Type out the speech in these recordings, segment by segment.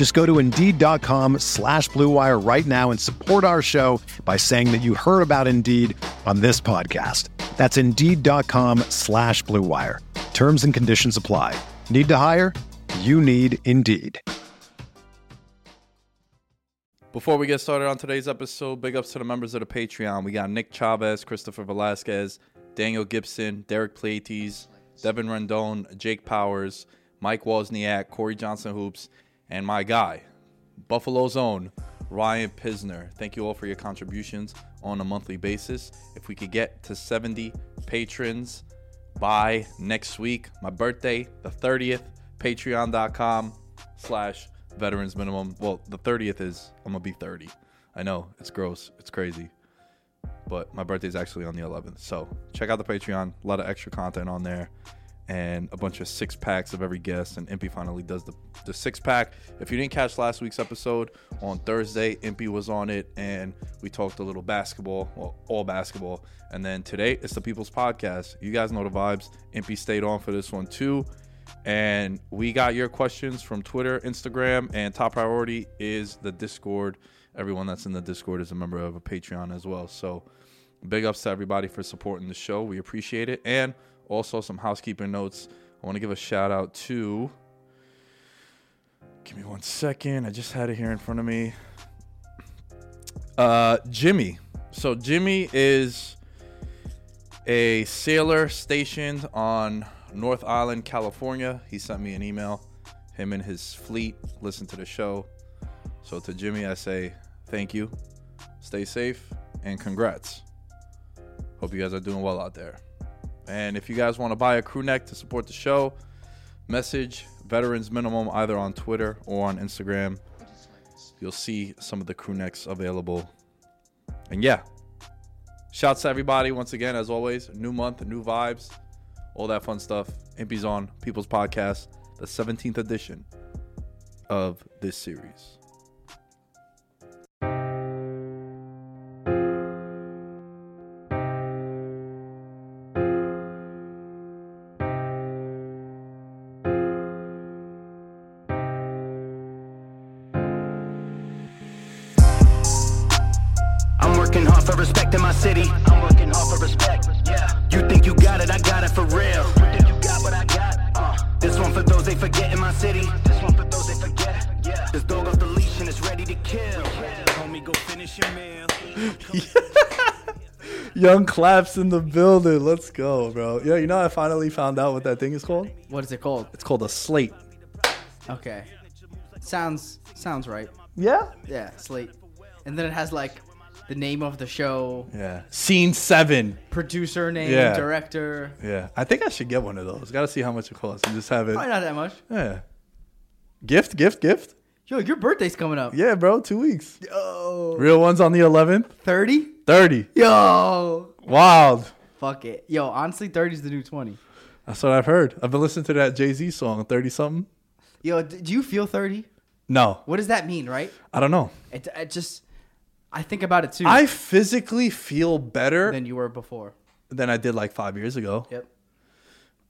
Just go to Indeed.com slash BlueWire right now and support our show by saying that you heard about Indeed on this podcast. That's Indeed.com slash BlueWire. Terms and conditions apply. Need to hire? You need Indeed. Before we get started on today's episode, big ups to the members of the Patreon. We got Nick Chavez, Christopher Velasquez, Daniel Gibson, Derek Plates, Devin Rendon, Jake Powers, Mike Wozniak, Corey Johnson Hoops, and my guy, Buffalo's own Ryan Pisner. Thank you all for your contributions on a monthly basis. If we could get to 70 patrons by next week, my birthday, the 30th, patreon.com slash veterans minimum. Well, the 30th is I'm gonna be 30. I know it's gross, it's crazy, but my birthday is actually on the 11th. So check out the Patreon. A lot of extra content on there, and a bunch of six packs of every guest. And Impy finally does the the six pack. If you didn't catch last week's episode on Thursday, Impy was on it, and we talked a little basketball, well, all basketball. And then today it's the People's Podcast. You guys know the vibes. Impy stayed on for this one too. And we got your questions from Twitter, Instagram, and top priority is the Discord. Everyone that's in the Discord is a member of a Patreon as well. So big ups to everybody for supporting the show. We appreciate it. And also some housekeeping notes. I want to give a shout out to Give me one second. I just had it here in front of me. Uh Jimmy. So Jimmy is a sailor stationed on North Island, California. He sent me an email. Him and his fleet listen to the show. So to Jimmy, I say thank you, stay safe, and congrats. Hope you guys are doing well out there. And if you guys want to buy a crew neck to support the show, message Veterans Minimum either on Twitter or on Instagram. You'll see some of the crew necks available. And yeah, shouts to everybody once again, as always. New month, new vibes all that fun stuff. Impy's on People's Podcast, the 17th edition of this series. Forget in my city. This one for those they forget. Yeah. This dog off the leash and it's ready to kill. Homie, go finish your meal. Young claps in the building. Let's go, bro. Yeah, you know, I finally found out what that thing is called. What is it called? It's called a slate. Okay. Sounds sounds right. Yeah. Yeah, slate. And then it has like the name of the show, Yeah. Scene seven. producer name, Yeah. director. Yeah. I think I should get one of those. Got to see how much it costs and just have it. Probably not that much. Yeah. Gift, gift, gift. Yo, your birthday's coming up. Yeah, bro. Two weeks. Yo. Real ones on the 11th. 30? 30. Yo. Wild. Fuck it. Yo, honestly, 30 is the new 20. That's what I've heard. I've been listening to that Jay Z song, 30 something. Yo, d- do you feel 30? No, What does that mean, right? I don't know. It, it just, I think about it too. I physically feel better than you were before. than I did like five years ago. Yep.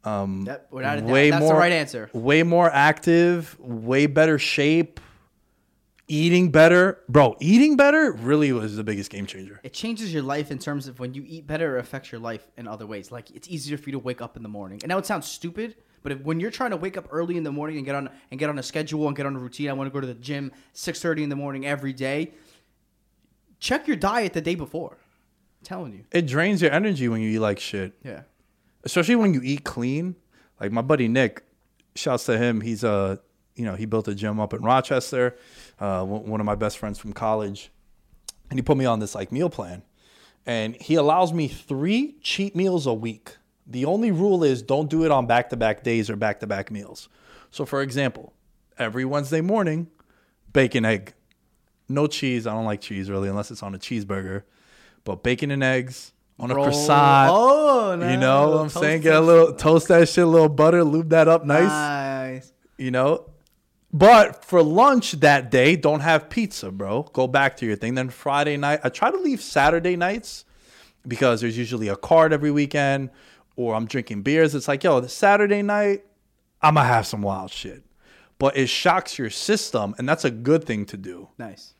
Um, Yep. Without a doubt. way That's more the right answer. Way more active, way better shape, eating better, bro. Eating better really was the biggest game changer. It changes your life in terms of when you eat better, it affects your life in other ways. Like it's easier for you to wake up in the morning. And now it sounds stupid, but if, when you're trying to wake up early in the morning and get on and get on a schedule and get on a routine, I want to go to the gym six thirty in the morning every day. Check your diet the day before. telling you. It drains your energy when you eat like shit. Yeah. especially when you eat clean. Like my buddy Nick, shouts to him. He's a, you know, he built a gym up in Rochester. Uh, one one of my best friends from college, and he put me on this like meal plan, and he allows me three cheat meals a week. The only rule is don't do it on back to back days or back to back meals. So, for example, every Wednesday morning, bacon egg, no cheese. I don't like cheese really unless it's on a cheeseburger, but bacon and eggs on a Roll- croissant. Oh, You know what I'm saying? Get a little toast that shit, a little butter, lube that up nice. Nice. You know? But for lunch that day, don't have pizza, bro. Go back to your thing. Then Friday night, I try to leave Saturday nights because there's usually a card every weekend or I'm drinking beers. It's like, yo, the Saturday night, I'm going to have some wild shit. But it shocks your system, and that's a good thing to do Nice.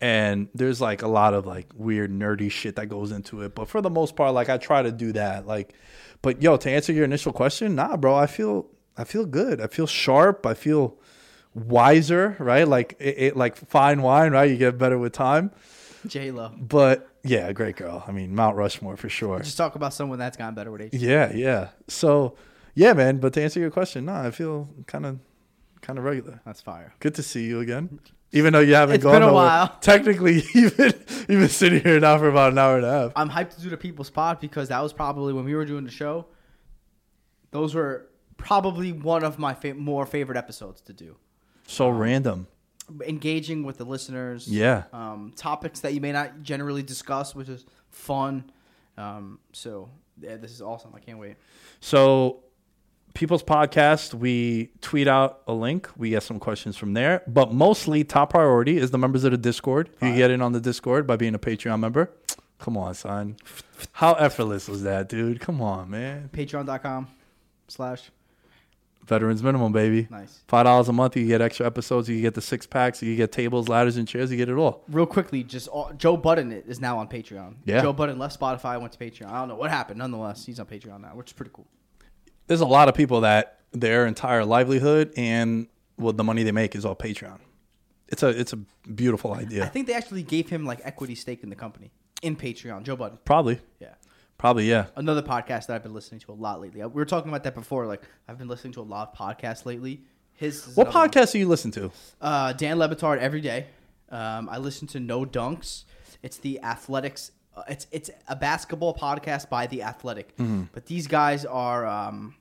And there's like a lot of like weird nerdy shit that goes into it but for the most part like i try to do that like but yo to answer your initial question nah bro i feel i feel good. I feel sharp. I feel wiser right? Like it, it like fine wine right? You get better with time. J Lo. but yeah great girl. I mean mount rushmore for sure. Just talk about someone that's gotten better with age. yeah yeah. So yeah man but to answer your question nah i feel kind of kind of regular. That's fire. Good to see you again. Even though you haven't It's gone been a nowhere. while. Technically, you've been, you've been sitting here now for about an hour and a half. I'm hyped to do the People's Pod because that was probably when we were doing the show. Those were probably one of my fa- more favorite episodes to do. So random. Engaging with the listeners. Yeah. Um, topics that you may not generally discuss, which is fun. Um, so yeah, this is awesome. I can't wait. So, People's Podcast, we tweet out a link. We get some questions from there. But mostly, top priority is the members of the Discord. You get in on the Discord by being a Patreon member. Come on, son. How effortless was that, dude? Come on, man. Patreon.com slash Veterans minimum, baby. nice. Five dollars a month, you get extra episodes. You get the six packs. You get tables, ladders, and chairs. You get it all. Real quickly, just all, Joe Budden is now on Patreon. Yeah. Joe Budden left Spotify, went to Patreon. I don't know what happened. Nonetheless, he's on Patreon now, which is pretty cool. There's a lot of people that their entire livelihood and well, the money they make is all Patreon. It's a it's a beautiful idea. I think they actually gave him like equity stake in the company in Patreon. Joe Budden. Probably, Yeah. probably yeah. Another podcast that I've been listening to a lot lately. We were talking about that before. Like I've been listening to a lot of podcasts lately. His What podcast do you listen to? Uh, Dan Le Batard every day. Um, I listen to No Dunks. It's the Athletics. Uh, it's it's a basketball podcast by the Athletic. Mm-hmm. But these guys are. Um,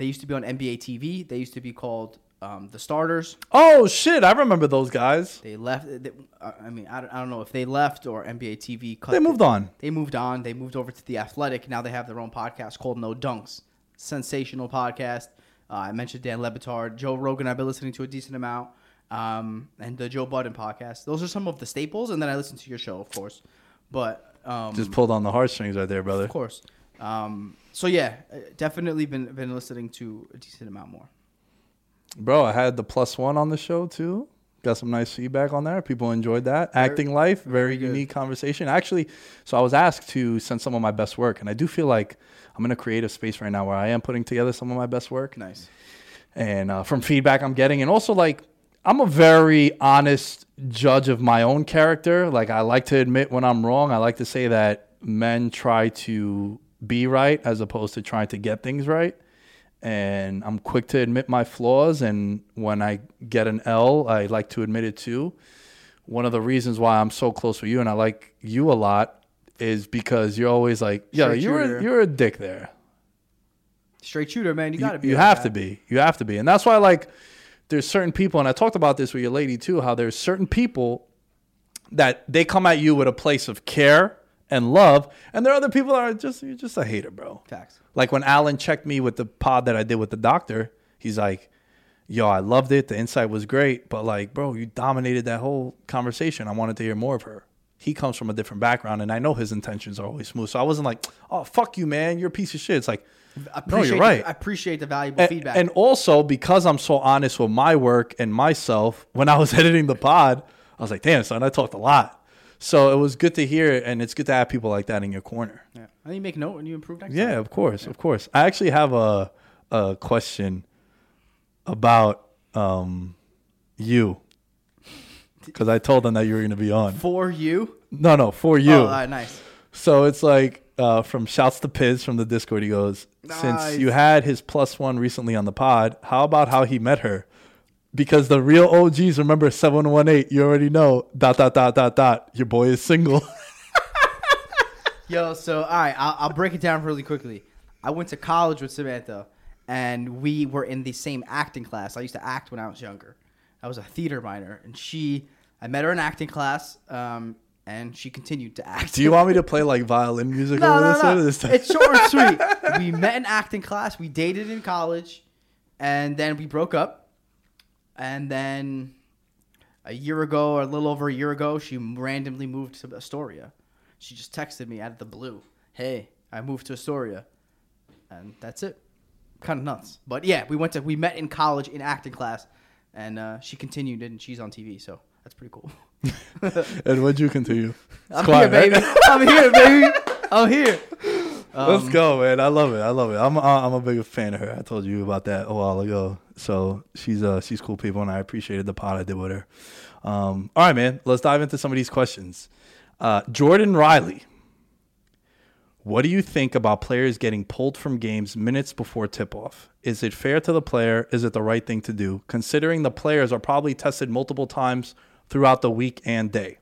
they used to be on NBA TV. They used to be called um, the Starters. Oh shit, I remember those guys. They left. They, uh, I mean, I don't, I don't know if they left or NBA TV cut. They moved on. They moved on. They moved over to the Athletic. Now they have their own podcast called No Dunks. Sensational podcast. Uh, I mentioned Dan Le Batard, Joe Rogan. I've been listening to a decent amount, um, and the Joe Budden podcast. Those are some of the staples, and then I listen to your show, of course. But um, Just pulled on the heartstrings right there, brother. of course. Um, so yeah, uh, definitely been been listening to a decent amount more. Bro, I had the plus one on the show too. Got some nice feedback on there. People enjoyed that. Acting life, very, good. unique conversation. Actually, so I was asked to send some of my best work, and I do feel like I'm in a creative space right now where I am putting together some of my best work. Nice. and uh, from feedback I'm getting, and also like I'm a very honest judge of my own character. Like I like to admit when I'm wrong. I like to say that men try to be right as opposed to trying to get things right. And I'm quick to admit my flaws, and when I get an L, I like to admit it too. One of the reasons why I'm so close with you and I like you a lot is because you're always like, "Yeah, Straight you're shooter. a, you're a dick there." Straight shooter, man. You got to be. You have that. to be. You have to be. And that's why like there's certain people and I talked about this with your lady too how there's certain people that they come at you with a place of care and love and there are other people that are just you're just a hater, bro. Facts. Like when Alan checked me with the pod that I did with the doctor, he's like, "Yo, I loved it. The insight was great, but like, bro, you dominated that whole conversation. I wanted to hear more of her." He comes from a different background, and I know his intentions are always smooth. So I wasn't like, "Oh, fuck you, man. You're a piece of shit." It's like, no, you're right. I appreciate the valuable And, feedback. and also because I'm so honest with my work and myself, when I was editing the pod, I was like, damn, son, I talked a lot. So it was good to hear, and it's good to have people like that in your corner. yeah. And you make note and you improve next Yeah, time. of course, of course. I actually have a a question about um you because I told them that you were going to be on. For you. No, no, for you. Oh, all right, nice. So it's like uh, from shouts to Piz from the Discord. He goes, Nice. since you had his plus one recently on the pod, how about how he met her? Because the real OGs remember seven one eight. You already know. Dot dot dot dot dot. Your boy is single. Yo, so all right, I'll, I'll break it down really quickly. I went to college with Samantha, and we were in the same acting class. I used to act when I was younger. I was a theater minor, and she, I met her in acting class, um, and she continued to act. Do you want me to play like violin music no, over no, this? no. or this time? It's short and sweet. We met in acting class. We dated in college, and then we broke up. And then a year ago, or a little over a year ago, she randomly moved to Astoria. She just texted me out of the blue, "Hey, I moved to Astoria," and that's it. Kind of nuts, but yeah, we went to we met in college in acting class, and uh, she continued, and she's on TV, so that's pretty cool. and what'd you continue? I'm Quiet, here, right? baby. I'm here, baby. I'm here. Let's Um, go, man. I love it. I love it. I'm I'm a big fan of her. I told you about that a while ago. So she's uh she's cool people, and I appreciated the pod I did with her. Um, all right, man. Let's dive into some of these questions. Uh, Jordan Riley, what do you think about players getting pulled from games minutes before tip off? Is it fair to the player? Is it the right thing to do, considering the players are probably tested multiple times throughout the week and day?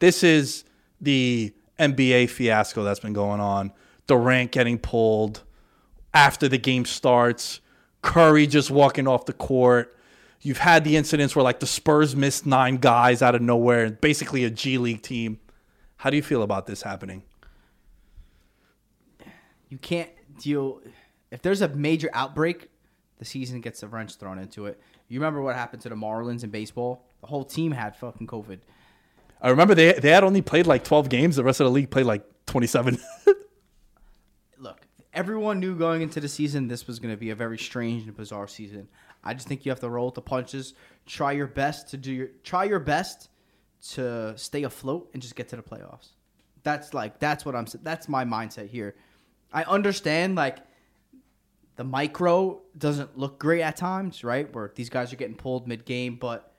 This is the NBA fiasco that's been going on. Durant getting pulled after the game starts, Curry just walking off the court. You've had the incidents where like the Spurs missed nine guys out of nowhere, basically a G League team. How do you feel about this happening? you can't deal if there's a major outbreak the season gets a wrench thrown into it you remember what happened to the marlins in baseball the whole team had fucking covid I remember they they had only played like 12 games. The rest of the league played like 27. everyone knew going into the season this was going to be a very strange and bizarre season. I just think you have to roll with the punches. Try your best to do your try your best to stay afloat and just get to the playoffs. That's like that's what i'm that's my mindset here. I understand like the micro doesn't look great at times right where these guys are getting pulled mid-game but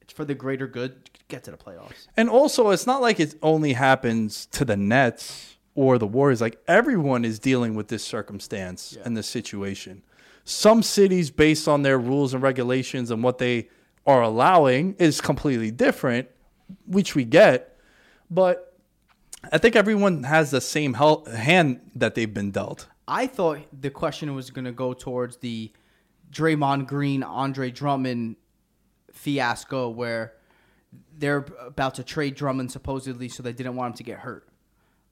it's for the greater good get to the playoffs. And also, it's not like it only happens to the Nets or the Warriors. Like everyone is dealing with this circumstance and this situation. Some cities, based on their rules and regulations and what they are allowing, is completely different, which we get. But I think everyone has the same hel- hand that they've been dealt. I thought the question was going to go towards the Draymond Green, Andre Drummond fiasco where they're about to trade Drummond supposedly so they didn't want him to get hurt.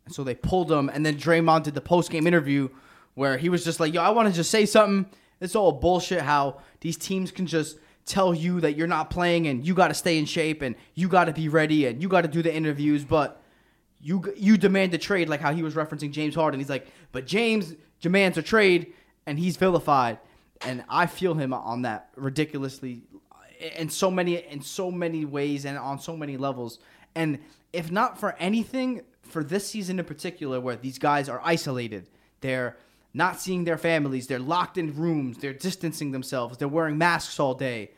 And so they pulled him and then Draymond did the post-game interview where he was just like, "Yo, I want to just say something. It's all bullshit how these teams can just tell you that you're not playing and you got to stay in shape and you got to be ready and you got to do the interviews, but you you demand a trade like how he was referencing James Harden. He's like, but James demands a trade and he's vilified, and I feel him on that ridiculously, in so many in so many ways and on so many levels. And if not for anything, for this season in particular, where these guys are isolated, they're not seeing their families, they're locked in rooms, they're distancing themselves, they're wearing masks all day.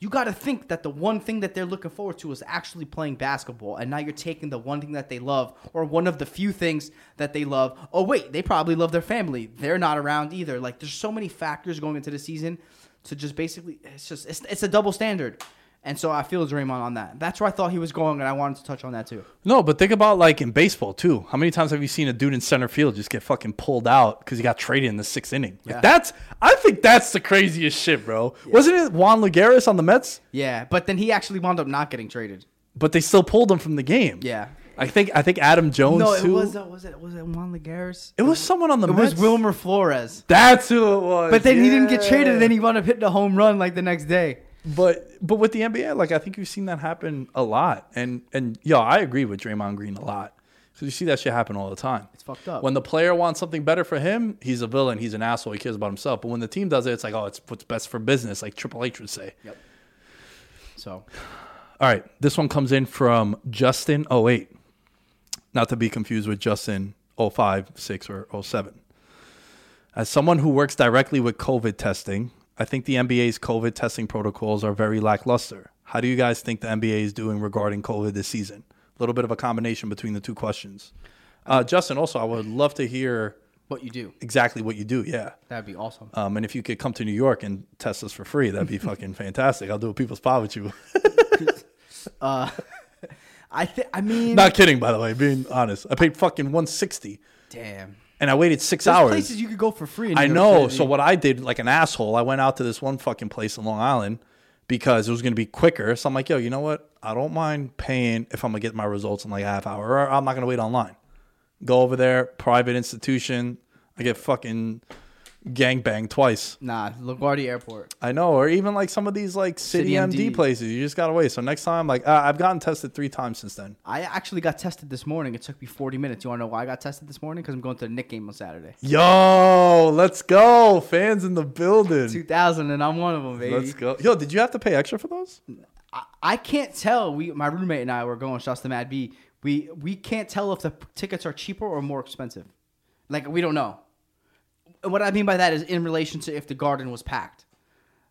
You got to think that the one thing that they're looking forward to is actually playing basketball and now you're taking the one thing that they love or one of the few things that they love. Oh wait they probably love their family. They're not around either. Like there's so many factors going into the season to just basically it's just it's, it's a double standard and so I feel Draymond on that. That's where I thought he was going, and I wanted to touch on that too. No, but think about like in baseball too. How many times have you seen a dude in center field just get fucking pulled out because he got traded in the sixth inning? Like, Yeah. that's I think that's the craziest shit, bro. Wasn't it Juan Lagares on the Mets? Yeah, but then he actually wound up not getting traded. But they still pulled him from the game. Yeah. I think I think Adam Jones No, it too. was uh, was it was it Juan Lagares? It was someone on the Mets. It Mets. was Wilmer Flores. That's who it was. But then he didn't get traded, and then he wound up hitting a home run like the next day. But but with the NBA, like I think you've seen that happen a lot. And and yo, I agree with Draymond Green a lot because you see that shit happen all the time. It's fucked up. When the player wants something better for him, he's a villain. He's an asshole. He cares about himself. But when the team does it, it's like, oh, it's what's best for business, like Triple H would say. Yep. So All right, this one comes in from Justin08. Not to be confused with Justin 05, 6, or 07. As someone who works directly with COVID testing, I think the NBA's COVID testing protocols are very lackluster. How do you guys think the NBA is doing regarding COVID this season? A little bit of a combination between the two questions. Uh, Justin, also, I would love to hear What you do? exactly what you do. Yeah. That'd be awesome. Um, and if you could come to New York and test us for free, that'd be fucking fantastic. I'll do a people's pod with you. I think. I mean, Not kidding, by the way. Being honest, I paid fucking one sixty, damn. And I waited six There's hours. places you could go for free. I know. So what I did, like an asshole, I went out to this one fucking place in Long Island because it was gonna be quicker. So I'm like, yo, you know what? I don't mind paying if I'm gonna get my results in like a half hour, or I'm not gonna wait online. Go over there, private institution. I get fucking gangbanged twice. Nah, LaGuardia Airport. I know, or even like some of these like city, City MD. MD. places. You just gotta wait. So next time, like uh, I've gotten tested three times since then. I actually got tested this morning. It took me 40 minutes. You want to know why I got tested this morning? Because I'm going to the Knick game on Saturday. Yo, let's go, fans in the building. 2000, and I'm one of them, baby. Let's go. Yo, did you have to pay extra for those? I, I can't tell. We, my roommate and I were going. Shouts to Mad B. We we can't tell if the tickets are cheaper or more expensive. Like we don't know. And What I mean by that is in relation to if the garden was packed.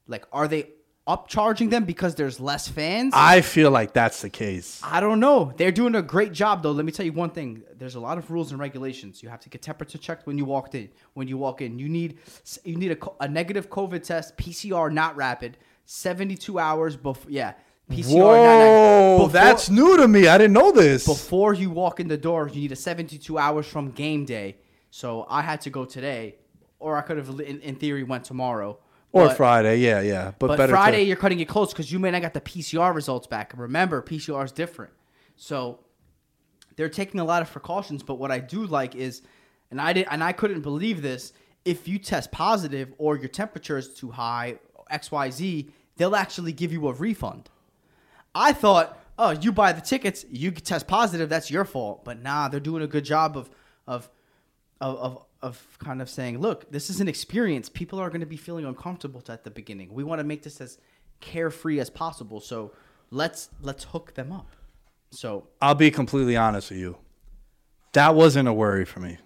Like, are they upcharging them because there's less fans? I feel like that's the case. I don't know. They're doing a great job though. Let me tell you one thing. There's a lot of rules and regulations. You have to get temperature checked when you walked in. When you walk in, you need you need a, a negative COVID test, PCR not rapid, 72 hours before. Yeah, PCR Whoa, before, that's new to me. I didn't know this. before you walk in the door. You need a 72 hours from game day. So I had to go today, or I could have in, in theory went tomorrow. or But- Friday, yeah, yeah. But, but better Friday, to- you're cutting it close because you may not got the PCR results back. Remember, PCR is different. So they're taking a lot of precautions. But what I do like is, and I did, and I couldn't believe this. If you test positive or your temperature is too high, X Y Z, they'll actually give you a refund. I thought, oh, you buy the tickets, you test positive, that's your fault. But nah, they're doing a good job of of of of, of kind of saying, look, this is an experience. People are going to be feeling uncomfortable at the beginning. We want to make this as carefree as possible. So let's let's hook them up. So I'll be completely honest with you. That wasn't a worry for me.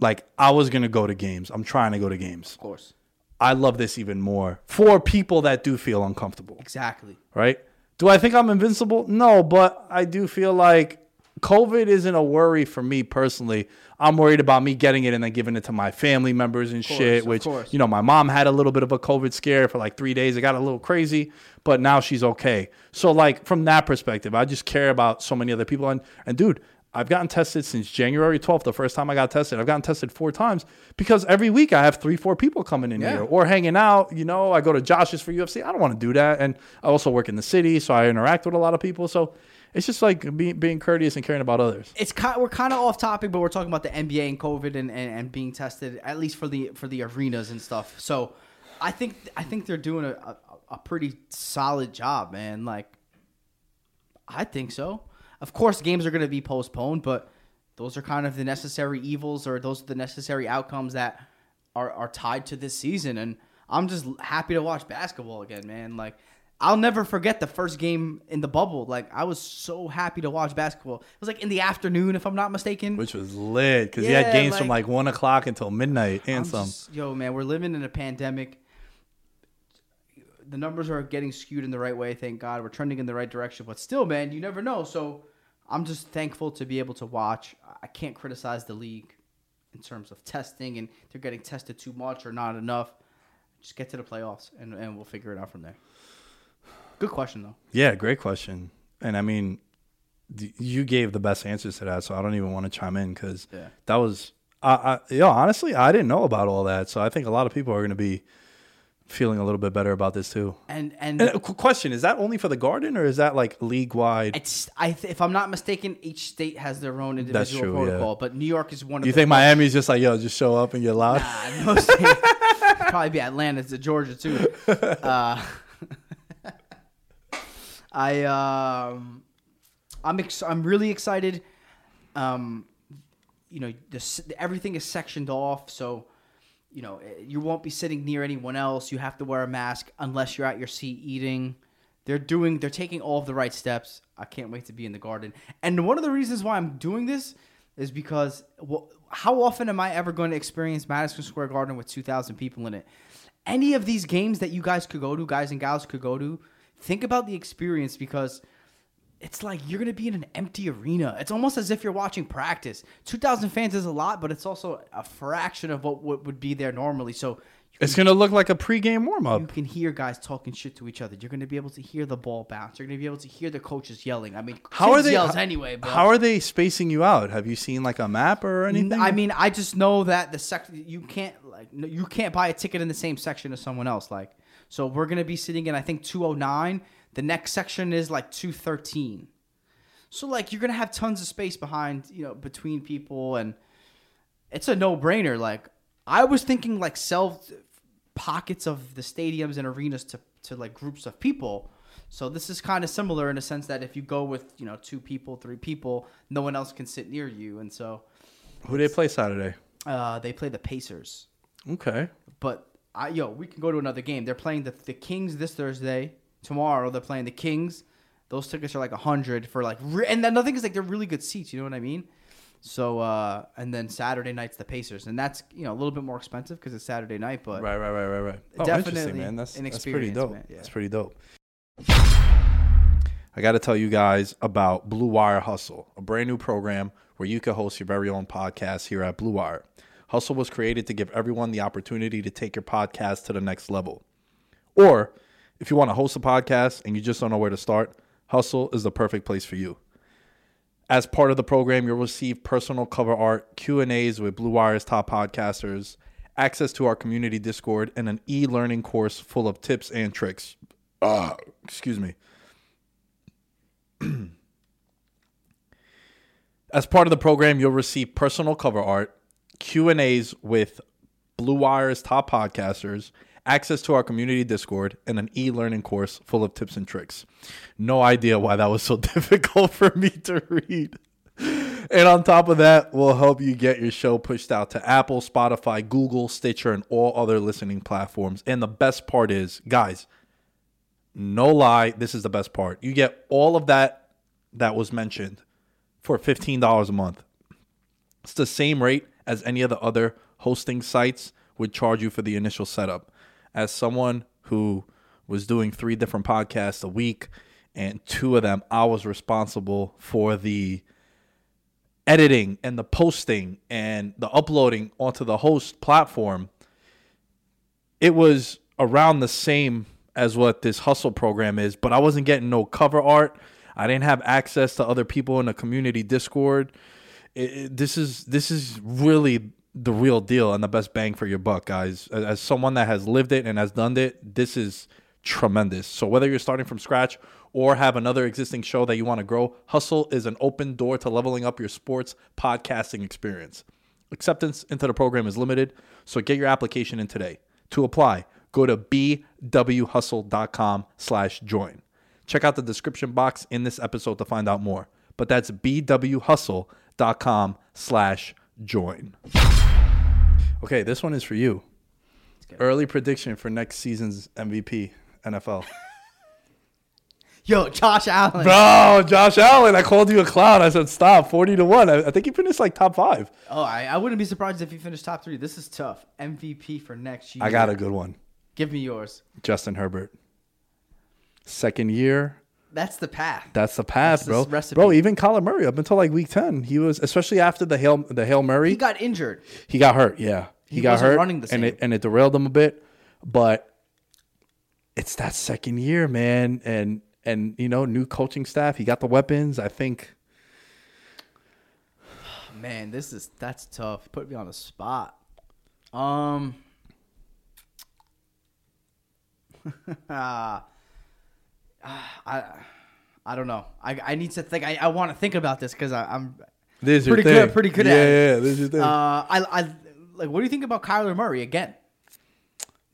Like I was gonna go to games. I'm trying to go to games. of course, I love this even more for people that do feel uncomfortable. exactly. right? Do I think I'm invincible? No, but I do feel like COVID isn't a worry for me personally. I'm worried about me getting it and then giving it to my family members and shit. Which course. you know, my mom had a little bit of a COVID scare for like three days. It got a little crazy, but now she's okay. So like from that perspective, I just care about so many other people. And and dude, I've gotten tested since January 12th, the first time I got tested. I've gotten tested four times because every week I have three, four people coming in Yeah. here or hanging out. You know, I go to Josh's for UFC. I don't want to do that. And I also work in the city, so I interact with a lot of people. So it's just like being, being courteous and caring about others. It's kind we're kind of off topic, but we're talking about the NBA and COVID and, and, and being tested at least for the for the arenas and stuff. So I think I think they're doing a, a, a pretty solid job, man. Like I think so. Of course, games are going to be postponed, but those are kind of the necessary evils, or those are the necessary outcomes that are are tied to this season. And I'm just happy to watch basketball again, man. Like I'll never forget the first game in the bubble. Like I was so happy to watch basketball. It was like in the afternoon, if I'm not mistaken. Which was lit because you had Yeah, games from like- like one o'clock until midnight and I'm some. just- yo, man, we're living in a pandemic. The numbers are getting skewed in the right way. Thank God, we're trending in the right direction. But still, man, you never know. So I'm just thankful to be able to watch. I can't criticize the league in terms of testing and they're getting tested too much or not enough. Just get to the playoffs and, and we'll figure it out from there. Good question though. Yeah, great question. And I mean, you gave the best answers to that, so I don't even want to chime in because Yeah. that was, I, I, yo, honestly, I didn't know about all that, so I think a lot of people are going to be feeling a little bit better about this too. And and And a qu- question: Is that only for the Garden, or is that like league wide? it's I th- if I'm not mistaken, each state has their own individual true, yeah. protocol. But New York is one of You think Miami's just like, yo, just show up and get loud? Nah, no state. Probably be Atlanta to Georgia too. Uh, I um, I'm ex- I'm really excited. Um, you know, this, everything is sectioned off, so you know eh, you won't be sitting near anyone else. You have to wear a mask unless you're at your seat eating. They're doing, they're taking all of the right steps. I can't wait to be in the garden. And one of the reasons why I'm doing this is because well, how often am I ever going to experience Madison Square Garden with 2,000 people in it? Any of these games that you guys could go to, guys and gals could go to, think about the experience because it's like you're gonna be in an empty arena. It's almost as if you're watching practice. Two thousand fans is a lot, but it's also a fraction of what would would be there normally. So It's gonna look like a pregame warm up. you can hear guys talking shit to each other. You're gonna be able to hear the ball bounce. You're gonna be able to hear the coaches yelling. I mean, How are they? yells how- anyway? But How are they spacing you out? Have you seen like a map or anything? I mean, I just know that the sec you can't like you can't buy a ticket in the same section as someone else. Like, so we're gonna be sitting in I think 209. The next section is like 213. So like you're gonna have tons of space behind you know between people, and it's a no brainer. Like I was thinking like sell pockets of the stadiums and arenas to to like groups of people. So this is kind of similar in a sense that if you go with you know two people, three people, no one else can sit near you, and so. Who they play Saturday? Uh, they play the Pacers. Okay. But I, yo, we can go to another game. They're playing the the Kings this Thursday. Tomorrow they're playing the Kings. Those tickets are like a hundred for like, re- and another thing is like they're really good seats. You know what I mean? So uh, and then Saturday night's the Pacers, and that's you know a little bit more expensive because it's Saturday night. But Right, right, right, right, right. Oh, Definitely interesting, man. That's, that's pretty dope. man. Yeah. That's pretty dope. I got to tell you guys about Blue Wire Hustle, a brand new program where you can host your very own podcast here at Blue Wire. Hustle was created to give everyone the opportunity to take your podcast to the next level. Or if you want to host a podcast and you just don't know where to start, Hustle is the perfect place for you. As part of the program, you'll receive personal cover art, Q&As with Blue Wire's top podcasters, access to our community Discord, and an e-learning course full of tips and tricks. Ah, excuse me. As part of the program, you'll receive personal cover art, Q&As with Blue Wire's top podcasters, access to our community Discord, and an e-learning course full of tips and tricks. No idea why that was so difficult for me to read. And on top of that, we'll help you get your show pushed out to Apple, Spotify, Google, Stitcher, and all other listening platforms. And the best part is, guys, no lie, this is the best part. You get all of that that was mentioned for $15 a month. It's the same rate as any of the other hosting sites would charge you for the initial setup. As someone who was doing three different podcasts a week, and two of them, I was responsible for the editing and the posting and the uploading onto the host platform. It was around the same as what this hustle program is, but I wasn't getting no cover art. I didn't have access to other people in the community Discord. This is this is really the real deal and the best bang for your buck, guys. As, as someone that has lived it and has done it, this is tremendous. So whether you're starting from scratch or have another existing show that you want to grow, Hustle is an open door to leveling up your sports podcasting experience. Acceptance into the program is limited, so get your application in today. To apply, go to bwhustle.com slash join. Check out the description box in this episode to find out more. But that's bwhustle.com slash join. Okay, this one is for you. Early prediction for next season's MVP, NFL. yo, Josh Allen. Bro, Josh Allen, I called you a clown. I said stop, 40 to 1. I, I think he finished like top five. Oh, I, I wouldn't be surprised if he finished top three. This is tough. MVP for next year. I got a good one. Give me yours. Justin Herbert. Second year. That's the path. That's the path, That's bro. Bro, even Kyler Murray up until like week 10, he was, especially after the Hail, the Hail Murray. He got injured. He got hurt, yeah. He, He got hurt, running the same. and it and it derailed him a bit. But it's that second year, man, and and you know, new coaching staff. He got the weapons. I think. Man, this is that's tough. Put me on the spot. Um. I I don't know. I, I need to think. I, I want to think about this because I'm This pretty thing. good. Pretty good yeah, at it. Yeah, yeah, this is your thing. Uh, I I like. What do you think about Kyler Murray again?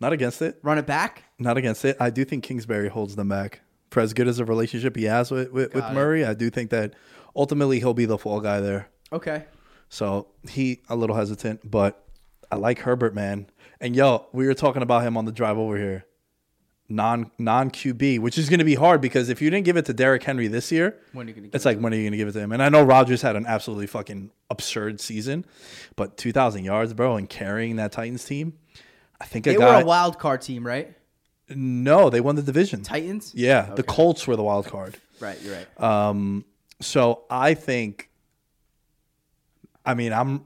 Not against it. Run it back. Not against it. I do think Kingsbury holds them back. For as good as a relationship he has with with, with Murray, I do think that ultimately he'll be the fall guy there. Okay. So he a little hesitant, but I like Herbert, man. And yo, we were talking about him on the drive over here. Non non QB, which is going to be hard because if you didn't give it to Derrick Henry this year, When are you gonna it's it like when are you going to give it to him? And I know Rodgers had an absolutely fucking absurd season, but 2,000 yards, bro, and carrying that Titans team, I think They were a wild card team, right? No, they won the division. Titans. Yeah, the Colts were the wild card. Right. You're right. Um, so I think, I mean, I'm,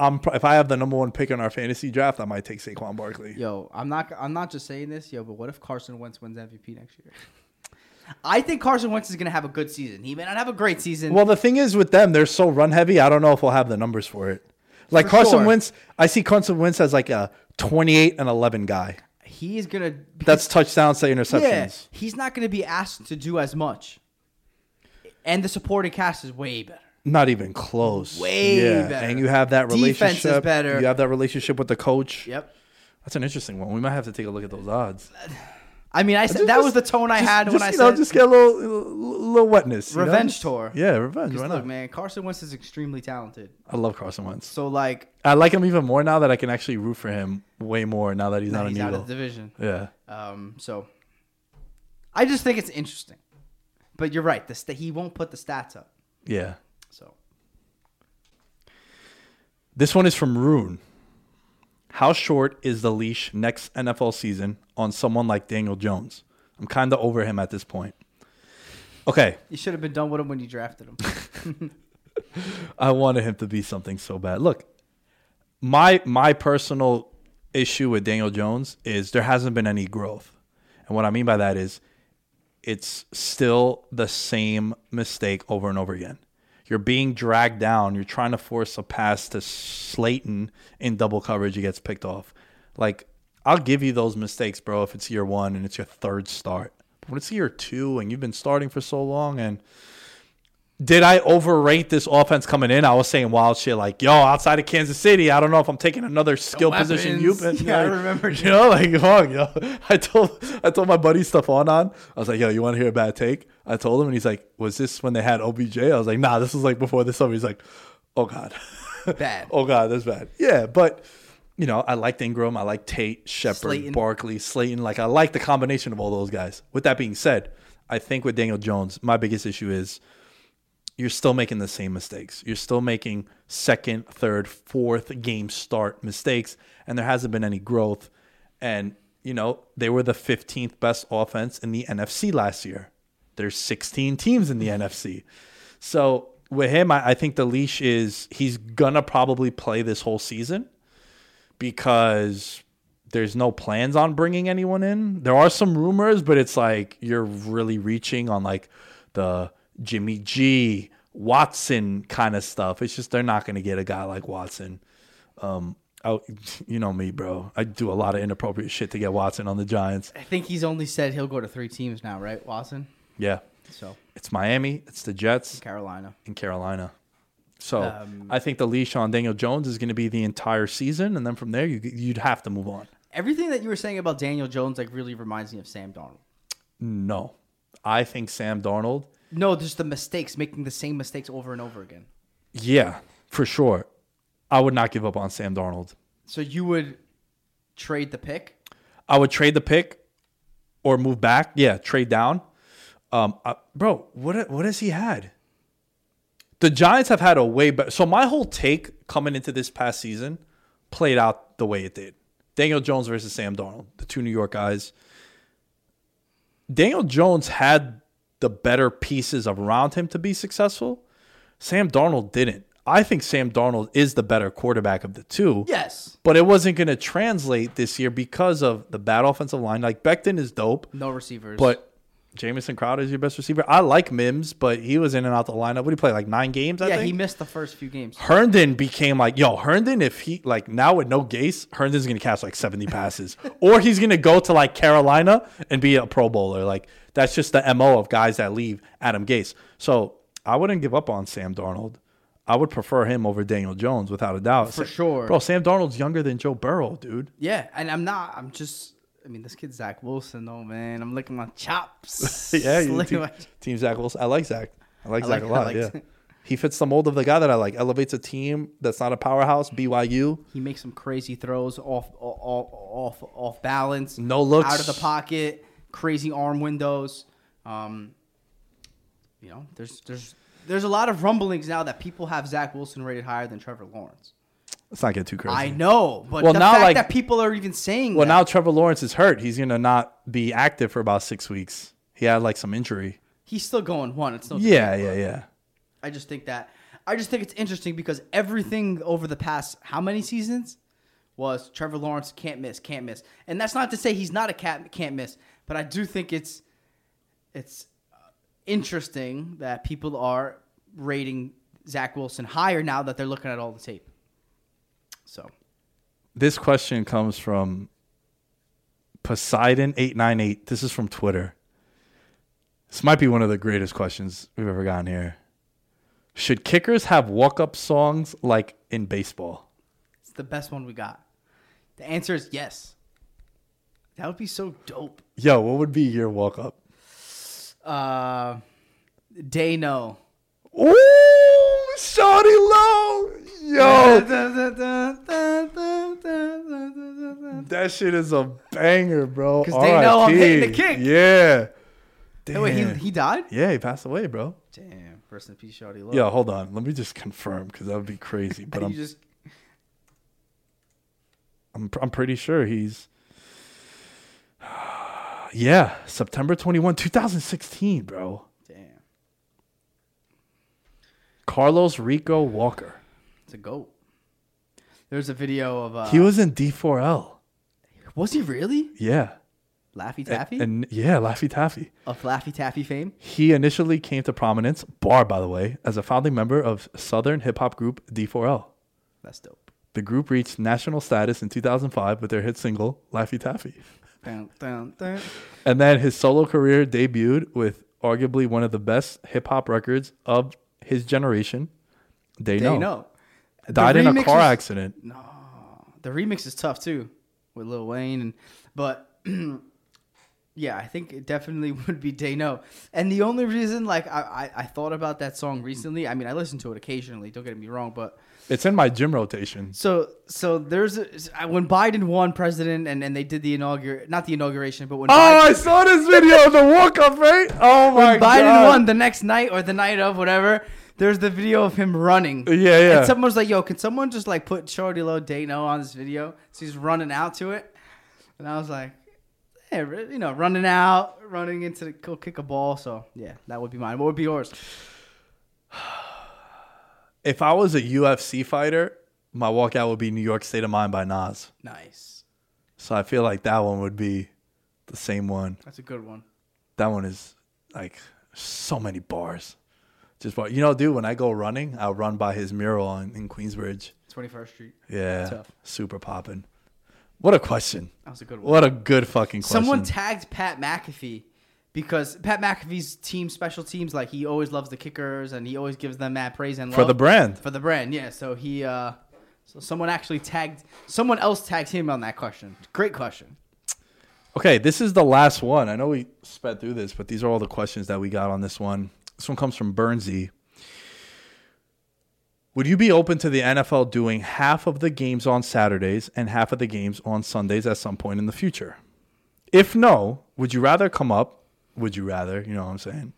I'm. If I have the number one pick in our fantasy draft, I might take Saquon Barkley. Yo, I'm not. I'm not just saying this, yo. But what if Carson Wentz wins MVP next year? I think Carson Wentz is gonna have a good season. He may not have a great season. Well, the thing is with them, they're so run heavy. I don't know if we'll have the numbers for it. Like For Carson sure. Wentz, I see Carson Wentz as like a 28 and 11 guy. he is gonna. That's touchdowns to interceptions. yeah. He's not gonna be asked to do as much. And the supporting cast is way better. Not even close. Way yeah. better. And you have that Defense is relationship. better. You have that relationship with the coach. Yep. That's an interesting one. We might have to take a look at those odds. I mean, I said that was the tone I Just- had when I know, said just get a little, little, wetness. you know? revenge tour. Yeah, revenge. Why Look, not? man, Carson Wentz is extremely talented. I love Carson Wentz. So like, I like him even more now that I can actually root for him way more now that he's not he's an out of the division. yeah. Um, so I just think it's interesting. But you're right. The st- he won't put the stats up. Yeah. So This one is from Rune. How short is the leash next NFL season on someone like Daniel Jones? I'm kind of over him at this point. Okay, you should have been done with him when you drafted him. I wanted him to be something so bad. Look, my my personal issue with Daniel Jones is there hasn't been any growth. And what I mean by that is it's still the same mistake over and over again. You're being dragged down. You're trying to force a pass to Slayton in double coverage. He gets picked off. Like, I'll give you those mistakes, bro, if it's year one and it's your third start. But when it's year two and you've been starting for so long and did I overrate this offense coming in? I was saying wild shit like, yo, outside of Kansas City, I don't know if I'm taking another skill position. You, weapons. Yeah, I remember. You know, like, fuck, yo. I told I told my buddy Stephon on. I was like, yo, you want to hear a bad take? I told him, and he's like, was this when they had OBJ? I was like, nah, this was like before this summer. He's like, oh god, Bad. oh god, that's bad. Yeah, but you know, I liked Ingram, I like Tate, Shepard, Slayton. Barkley, Slayton. Like, I like the combination of all those guys. With that being said, I think with Daniel Jones, my biggest issue is you're still making the same mistakes. You're still making second, third, fourth game start mistakes, and there hasn't been any growth. And, you know, they were the 15th best offense in the NFC last year. There's 16 teams in the NFC. So with him, I, I think the leash is he's going to probably play this whole season because there's no plans on bringing anyone in. There are some rumors, but it's like you're really reaching on like the Jimmy G, Watson kind of stuff. It's just they're not going to get a guy like Watson. Um, I, you know me, bro. I do a lot of inappropriate shit to get Watson on the Giants. I think he's only said he'll go to three teams now, right, Watson? Yeah, So it's Miami, it's the Jets, Carolina. in Carolina. So Um, I think the leash on Daniel Jones is going to be the entire season, and then from there you you'd have to move on. Everything that you were saying about Daniel Jones like really reminds me of Sam Darnold. No, I think Sam Darnold. No, just the mistakes, making the same mistakes over and over again. Yeah, for sure. I would not give up on Sam Darnold. So you would trade the pick? I would trade the pick or move back. Yeah, trade down. Um, uh, bro, what what has he had? The Giants have had a way better. So my whole take coming into this past season played out the way it did. Daniel Jones versus Sam Darnold, the two New York guys. Daniel Jones had the better pieces around him to be successful. Sam Darnold didn't. I think Sam Darnold is the better quarterback of the two. Yes. But it wasn't going to translate this year because of the bad offensive line. Like Becton is dope, No receivers. but Jamison Crowder is your best receiver. I like Mims, but he was in and out the lineup. What did he play? Like nine games, I yeah, think. he missed the first few games. Herndon became like, yo, Herndon, if he, like, now with no Gase, Herndon's going to catch like 70 passes. or he's going to go to like Carolina and be a Pro Bowler. Like, that's just the MO of guys that leave Adam Gase. So I wouldn't give up on Sam Darnold. I would prefer him over Daniel Jones without a doubt. For sure. Bro, Sam Darnold's younger than Joe Burrow, dude. Yeah, and I'm not. I'm just. I mean, this kid Zach Wilson, though, man. I'm licking my chops. yeah, you team, my- team Zach Wilson. I like Zach. I like I Zach like- a lot. like yeah. He fits the mold of the guy that I like. Elevates a team that's not a powerhouse. BYU. He makes some crazy throws off, off, off, off balance. No looks. out of the pocket. Crazy arm windows. Um, you know, there's there's there's a lot of rumblings now that people have Zach Wilson rated higher than Trevor Lawrence. Let's not get too crazy. I know, but Well, the now, fact like- that people are even saying Well, that, now Trevor Lawrence is hurt. He's gonna not be active for about six weeks. He had like some injury. he's still going one. It's no Yeah, yeah, yeah. I just think that I just think it's interesting because everything over the past how many seasons was Trevor Lawrence can't miss, can't miss, and that's not to say he's not a cat can't miss, but I do think it's it's interesting that people are rating Zach Wilson higher now that they're looking at all the tape. So This question comes from Poseidon eight nine eight. This is from Twitter. This might be one of the greatest questions we've ever gotten here. Should kickers have walk up songs like in baseball? it's the best one we got. The answer is yes. That would be so dope. Yo, what would be your walk up? Uh, Dey Know. Ooh, Shawty Lo. Yo, that shit is a banger, bro. 'Cause they know I'm hitting the kick. Yeah. Hey, wait, he, he died? yeah, he passed away, bro. Damn, rest in peace, Shawty Lo. Yeah, hold on. Let me just confirm because that would be crazy. But I'm, just I'm I'm pretty sure he's. Yeah, September 21, 2016, bro. damn. Carlos Rico Walker. It's a goat. There's a video of uh He was in D4L. was he really Yeah. Laffy Taffy And, yeah, Laffy Taffy. of Laffy Taffy fame? He initially came to prominence, bar by the way, as a founding member of Southern hip hop group D4L. That's dope. The group reached national status in 2005 with their hit single Laffy Taffy. Dun, dun, dun. And then his solo career debuted with arguably one of the best hip hop records of his generation. They, They know. know. Died in a car is- accident. The remix is tough too with Lil Wayne and but yeah, I think it definitely would be Dey Know. And the only reason like I, I, I thought about that song recently, I mean I listen to it occasionally, don't get me wrong, but It's in my gym rotation. So so there's a, when Biden won president and, and they did the inauguration not the inauguration but when Oh, Biden, I saw this video, of the walk up, right? Oh my when Biden god. won the next night or the night of whatever there's the video of him running Yeah, yeah. and someone was like yo can someone just like put Shawty Lo Dano on this video so he's running out to it and I was like yeah you know running out running into the go kick a ball so yeah that would be mine what would be yours if I was a UFC fighter, my walkout would be New York State of Mind by Nas. nice So I feel like that one would be the same one. that's a good one That one is like so many bars. Just bar. You know, dude, when I go running, I'll run by his mural on, in Queensbridge. 21st Street Yeah. Tough. Super popping. What a question. that was a good one What a good fucking question. Someone tagged Pat McAfee because Pat McAfee's team special teams like he always loves the kickers and he always gives them mad praise and love for the brand. for the brand. Yeah, so he uh so someone actually tagged someone else tagged him on that question. Great question. Okay, this is the last one. I know we sped through this, but these are all the questions that we got on this one. This one comes from Bernsey. Would you be open to the NFL doing half of the games on Saturdays and half of the games on Sundays at some point in the future? If no, would you rather come up, would you rather, you know what I'm saying,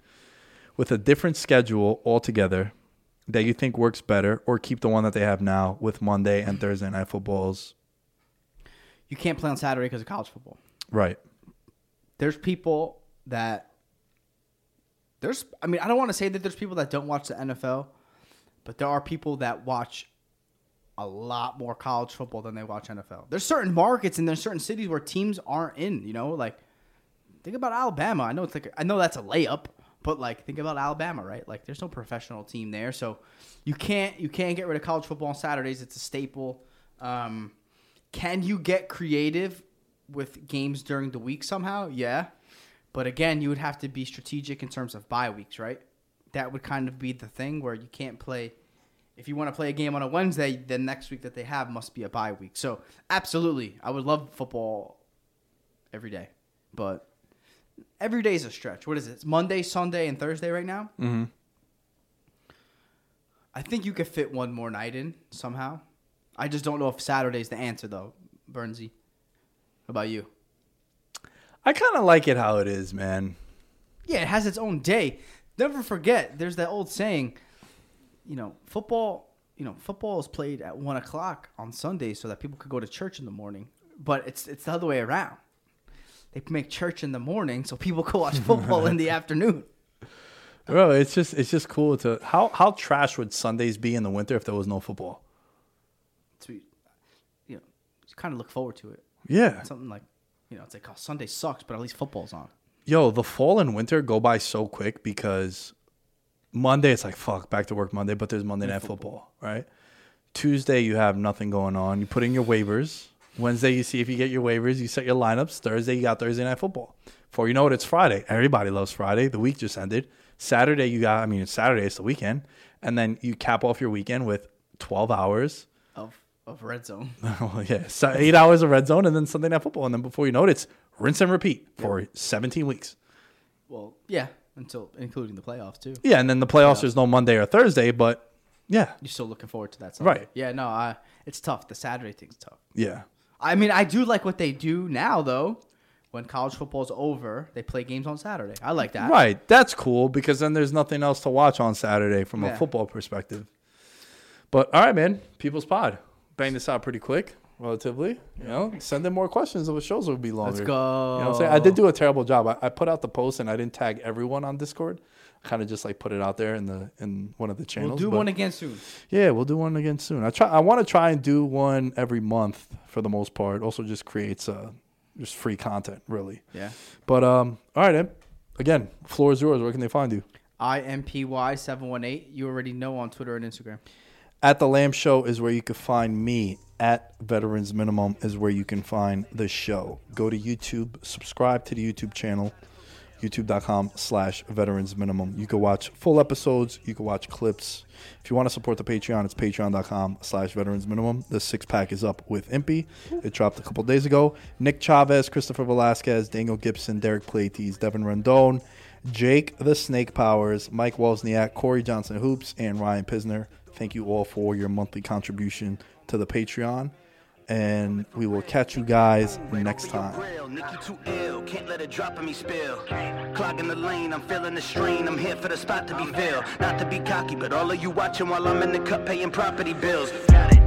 with a different schedule altogether that you think works better or keep the one that they have now with Monday and Thursday night footballs? You can't play on Saturday because of college football. Right. There's people that there's I mean, I don't want to say that there's people that don't watch the NFL, but there are people that watch a lot more college football than they watch NFL. There's certain markets and there's certain cities where teams aren't in, you know, like think about Alabama. I know it's like I know that's a layup, but like think about Alabama, right? Like there's no professional team there, so you can't you can't get rid of college football on Saturdays. It's a staple. Um, can you get creative with games during the week somehow? Yeah, but again, you would have to be strategic in terms of bye weeks, right? That would kind of be the thing where you can't play. If you want to play a game on a Wednesday, then next week that they have must be a bye week. So absolutely, I would love football every day, but every day is a stretch. What is it? It's Monday, Sunday, and Thursday right now. Mm-hmm. I think you could fit one more night in somehow. I just don't know if Saturday's the answer though, Bernsey. How about you? I kind of like it how it is, man. Yeah, it has its own day. Never forget, there's that old saying, you know, football, you know, football is played at one o'clock on Sundays so that people could go to church in the morning. But it's it's the other way around. They make church in the morning so people can watch football in the afternoon. Bro, it's just it's just cool to how how trash would Sundays be in the winter if there was no football? To, you know, you kind of look forward to it. Yeah. Something like, you know, it's like oh, Sunday sucks, but at least football's on. Yo, the fall and winter go by so quick because Monday it's like fuck back to work Monday, but there's Monday night football. right? Tuesday you have nothing going on. You put in your waivers. Wednesday you see if you get your waivers. You set your lineups. Thursday you got Thursday night football. Before you know it, it's Friday. Everybody loves Friday. The week just ended. Saturday you got. I mean, it's Saturday. It's the weekend, and then you cap off your weekend with 12 hours. Of of red zone. Oh yeah, so eight hours of red zone, and then Sunday night football, and then before you know it, it's rinse and repeat for 17 weeks. Well, yeah, until including the playoffs too. Yeah, and then the playoffs. There's no Monday or Thursday, but yeah, You're still looking forward to that. Sunday. Right. Yeah. No. I. It's tough. The Saturday thing's tough. yeah, I mean, I do like what they do now, though. When college football's over, they play games on Saturday. I like that. right. That's cool because then there's nothing else to watch on Saturday from a football perspective. But all right, man, People's Pod, bang this out pretty quick, relatively. You know, send in more questions, the shows will be longer. Let's go. You know what I'm saying? I did do a terrible job. I, I put out the post and I didn't tag everyone on Discord. Kind of just like put it out there in the in one of the channels. We'll do but- one again soon. Yeah, we'll do one again soon. I try. I want to try and do one every month for the most part. Also, just creates uh, just free content, really. Yeah. But um, all right, Em. Again, floor is yours. Where can they find you? IMPY seven one eight. You already know on Twitter and Instagram. At the Lamb Show is where you can find me. At Veterans Minimum is where you can find the show. Go to YouTube, subscribe to the YouTube channel, youtube.com slash veterans minimum. You can watch full episodes, you can watch clips. If you want to support the Patreon, it's patreon.com slash veterans minimum. The six pack is up with Impy. It dropped a couple days ago. Nick Chavez, Christopher Velasquez, Daniel Gibson, Derek Plates, Devin Rendon, Jake the Snake Powers, Mike Wozniak, Corey Johnson Hoops, and Ryan Pisner. Thank you all for your monthly contribution to the Patreon. And we will catch you guys next time. Nikki too ill, can't let it drop on me spill. Clogging the lane, I'm feeling the strain. I'm here for the spot to be filled. Not to be cocky, but all of you watching while I'm in the cut paying property bills. Got it.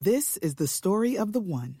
This is the story of the one.